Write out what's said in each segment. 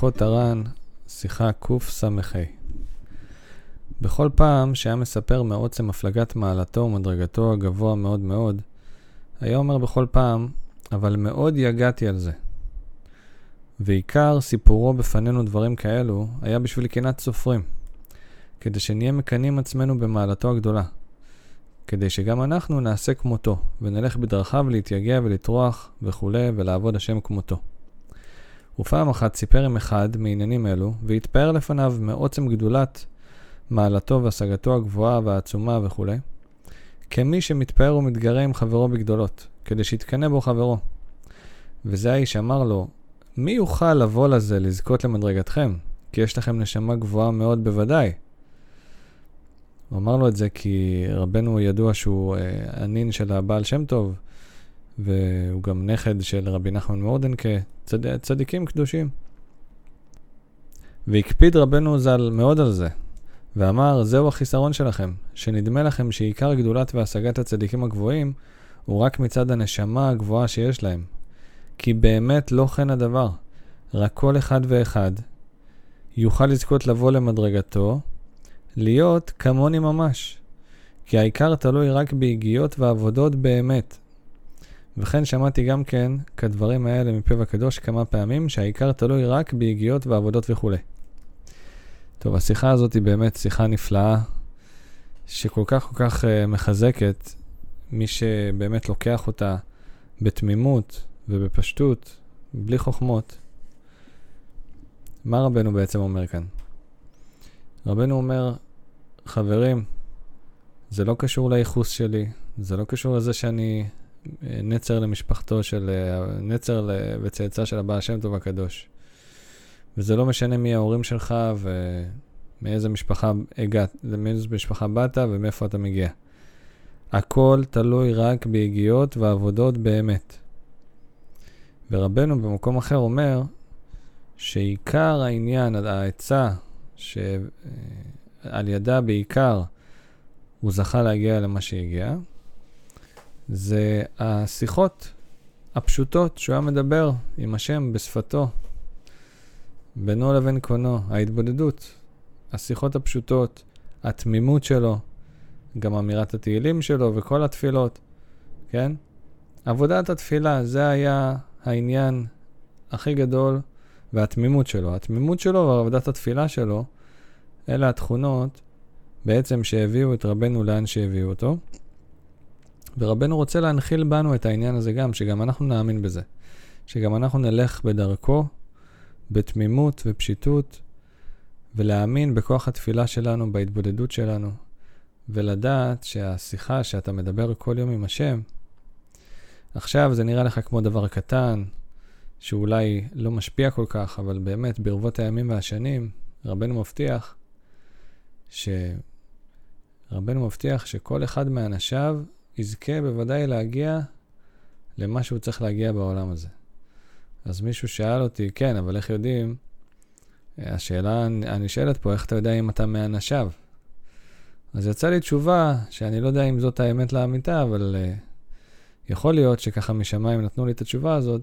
שיחות הר"ן, שיחה קס"ה. בכל פעם שהיה מספר מעוצם הפלגת מעלתו ומדרגתו הגבוה מאוד מאוד, היה אומר בכל פעם, אבל מאוד יגעתי על זה. ועיקר סיפורו בפנינו דברים כאלו, היה בשביל קנאת סופרים, כדי שנהיה מקנאים עצמנו במעלתו הגדולה, כדי שגם אנחנו נעשה כמותו, ונלך בדרכיו להתייגע ולטרוח וכולי, ולעבוד השם כמותו. ופעם אחת סיפר עם אחד מעניינים אלו, והתפאר לפניו מעוצם גדולת מעלתו והשגתו הגבוהה והעצומה וכולי, כמי שמתפאר ומתגרה עם חברו בגדולות, כדי שיתקנא בו חברו. וזה האיש אמר לו, מי יוכל לבוא לזה לזכות למדרגתכם? כי יש לכם נשמה גבוהה מאוד בוודאי. הוא אמר לו את זה כי רבנו ידוע שהוא אה, הנין של הבעל שם טוב, והוא גם נכד של רבי נחמן מורדנקה, צד... צדיקים קדושים. והקפיד רבנו ז"ל מאוד על זה, ואמר, זהו החיסרון שלכם, שנדמה לכם שעיקר גדולת והשגת הצדיקים הגבוהים הוא רק מצד הנשמה הגבוהה שיש להם. כי באמת לא כן הדבר, רק כל אחד ואחד יוכל לזכות לבוא למדרגתו, להיות כמוני ממש. כי העיקר תלוי רק ביגיעות ועבודות באמת, וכן שמעתי גם כן כדברים האלה מפיו הקדוש כמה פעמים, שהעיקר תלוי רק ביגיעות ועבודות וכולי. טוב, השיחה הזאת היא באמת שיחה נפלאה, שכל כך כל כך uh, מחזקת מי שבאמת לוקח אותה בתמימות ובפשטות, בלי חוכמות. מה רבנו בעצם אומר כאן? רבנו אומר, חברים, זה לא קשור לייחוס שלי, זה לא קשור לזה שאני נצר למשפחתו של, נצר וצאצא של הבעל שם טוב הקדוש. וזה לא משנה מי ההורים שלך ומאיזה משפחה הגעת, מאיזה משפחה באת ומאיפה אתה מגיע. הכל תלוי רק ביגיעות ועבודות באמת. ורבנו במקום אחר אומר שעיקר העניין, העצה שעל ידה בעיקר הוא זכה להגיע למה שהגיע, זה השיחות הפשוטות שהוא היה מדבר עם השם בשפתו, בינו לבין קונו, ההתבודדות, השיחות הפשוטות, התמימות שלו, גם אמירת התהילים שלו וכל התפילות, כן? עבודת התפילה, זה היה העניין הכי גדול, והתמימות שלו. התמימות שלו ועבודת התפילה שלו, אלה התכונות בעצם שהביאו את רבנו לאן שהביאו אותו. ורבנו רוצה להנחיל בנו את העניין הזה גם, שגם אנחנו נאמין בזה. שגם אנחנו נלך בדרכו, בתמימות ופשיטות, ולהאמין בכוח התפילה שלנו, בהתבודדות שלנו, ולדעת שהשיחה שאתה מדבר כל יום עם השם, עכשיו זה נראה לך כמו דבר קטן, שאולי לא משפיע כל כך, אבל באמת ברבות הימים והשנים, רבנו מבטיח ש... רבנו מבטיח שכל אחד מאנשיו יזכה בוודאי להגיע למה שהוא צריך להגיע בעולם הזה. אז מישהו שאל אותי, כן, אבל איך יודעים? השאלה הנשאלת פה, איך אתה יודע אם אתה מאנשיו? אז יצאה לי תשובה שאני לא יודע אם זאת האמת לאמיתה, אבל uh, יכול להיות שככה משמיים נתנו לי את התשובה הזאת.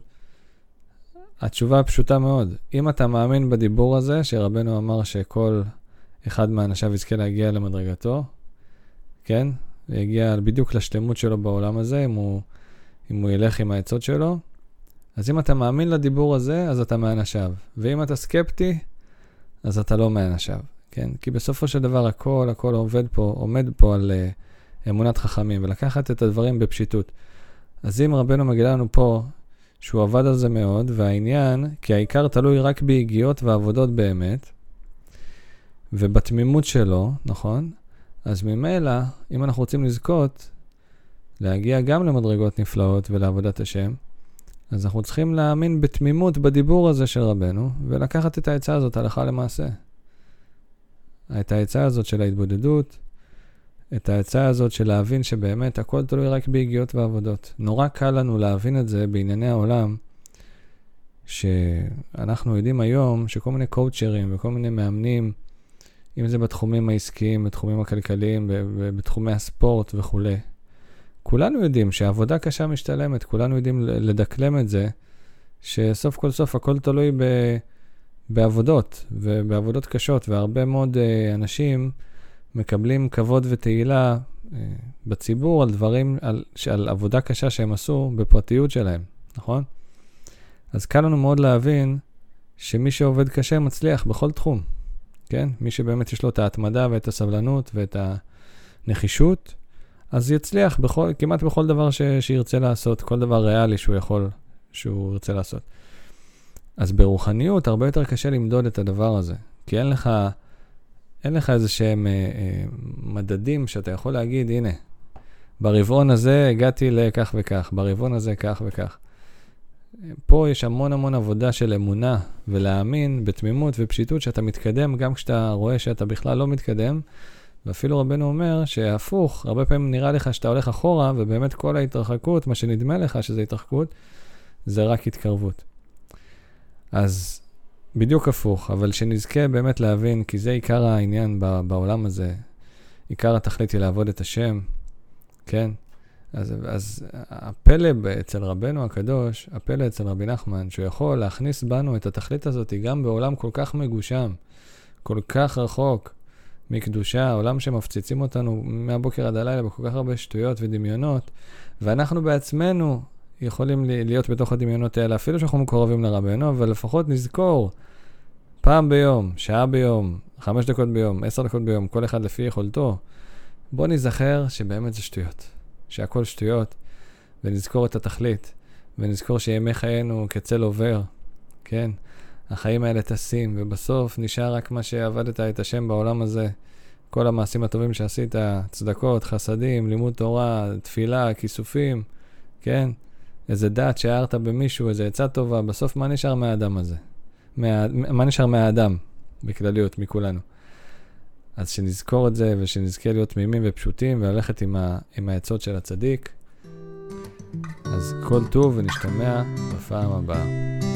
התשובה פשוטה מאוד. אם אתה מאמין בדיבור הזה, שרבנו אמר שכל אחד מאנשיו יזכה להגיע למדרגתו, כן? ויגיע בדיוק לשלמות שלו בעולם הזה, אם הוא, אם הוא ילך עם העצות שלו. אז אם אתה מאמין לדיבור הזה, אז אתה מאנשיו. ואם אתה סקפטי, אז אתה לא מאנשיו, כן? כי בסופו של דבר הכל, הכל עובד פה, עומד פה על uh, אמונת חכמים, ולקחת את הדברים בפשיטות. אז אם רבנו מגיד לנו פה שהוא עבד על זה מאוד, והעניין, כי העיקר תלוי רק ביגיעות ועבודות באמת, ובתמימות שלו, נכון? אז ממילא, אם אנחנו רוצים לזכות, להגיע גם למדרגות נפלאות ולעבודת השם, אז אנחנו צריכים להאמין בתמימות בדיבור הזה של רבנו, ולקחת את העצה הזאת הלכה למעשה. את העצה הזאת של ההתבודדות, את העצה הזאת של להבין שבאמת הכל תלוי רק ביגיעות ועבודות. נורא קל לנו להבין את זה בענייני העולם, שאנחנו יודעים היום שכל מיני קואוצ'רים וכל מיני מאמנים, אם זה בתחומים העסקיים, בתחומים הכלכליים, בתחומי הספורט וכולי. כולנו יודעים שעבודה קשה משתלמת, כולנו יודעים לדקלם את זה, שסוף כל סוף הכל תלוי ב, בעבודות, ובעבודות קשות, והרבה מאוד uh, אנשים מקבלים כבוד ותהילה uh, בציבור על דברים, על, על עבודה קשה שהם עשו בפרטיות שלהם, נכון? אז קל לנו מאוד להבין שמי שעובד קשה מצליח בכל תחום, כן? מי שבאמת יש לו את ההתמדה ואת הסבלנות ואת הנחישות, אז יצליח בכל, כמעט בכל דבר ש, שירצה לעשות, כל דבר ריאלי שהוא יכול, שהוא ירצה לעשות. אז ברוחניות הרבה יותר קשה למדוד את הדבר הזה, כי אין לך, אין לך איזה שהם אה, אה, מדדים שאתה יכול להגיד, הנה, ברבעון הזה הגעתי לכך וכך, ברבעון הזה כך וכך. פה יש המון המון עבודה של אמונה ולהאמין בתמימות ופשיטות שאתה מתקדם גם כשאתה רואה שאתה בכלל לא מתקדם. ואפילו רבנו אומר שהפוך, הרבה פעמים נראה לך שאתה הולך אחורה, ובאמת כל ההתרחקות, מה שנדמה לך שזה התרחקות, זה רק התקרבות. אז בדיוק הפוך, אבל שנזכה באמת להבין, כי זה עיקר העניין בעולם הזה. עיקר התכלית היא לעבוד את השם, כן? אז, אז הפלא אצל רבנו הקדוש, הפלא אצל רבי נחמן, שהוא יכול להכניס בנו את התכלית הזאת גם בעולם כל כך מגושם, כל כך רחוק מקדושה, עולם שמפציצים אותנו מהבוקר עד הלילה בכל כך הרבה שטויות ודמיונות, ואנחנו בעצמנו יכולים להיות בתוך הדמיונות האלה, אפילו שאנחנו מקורבים לרבנו, אבל לפחות נזכור פעם ביום, שעה ביום, חמש דקות ביום, עשר דקות ביום, כל אחד לפי יכולתו, בוא נזכר שבאמת זה שטויות. שהכל שטויות, ונזכור את התכלית, ונזכור שימי חיינו כצל עובר, כן? החיים האלה טסים, ובסוף נשאר רק מה שעבדת את השם בעולם הזה. כל המעשים הטובים שעשית, צדקות, חסדים, לימוד תורה, תפילה, כיסופים, כן? איזה דת שהערת במישהו, איזה עצה טובה, בסוף מה נשאר מהאדם הזה? מה, מה נשאר מהאדם, בכלליות, מכולנו? אז שנזכור את זה ושנזכה להיות תמימים ופשוטים וללכת עם, ה, עם העצות של הצדיק. אז כל טוב ונשתמע בפעם הבאה.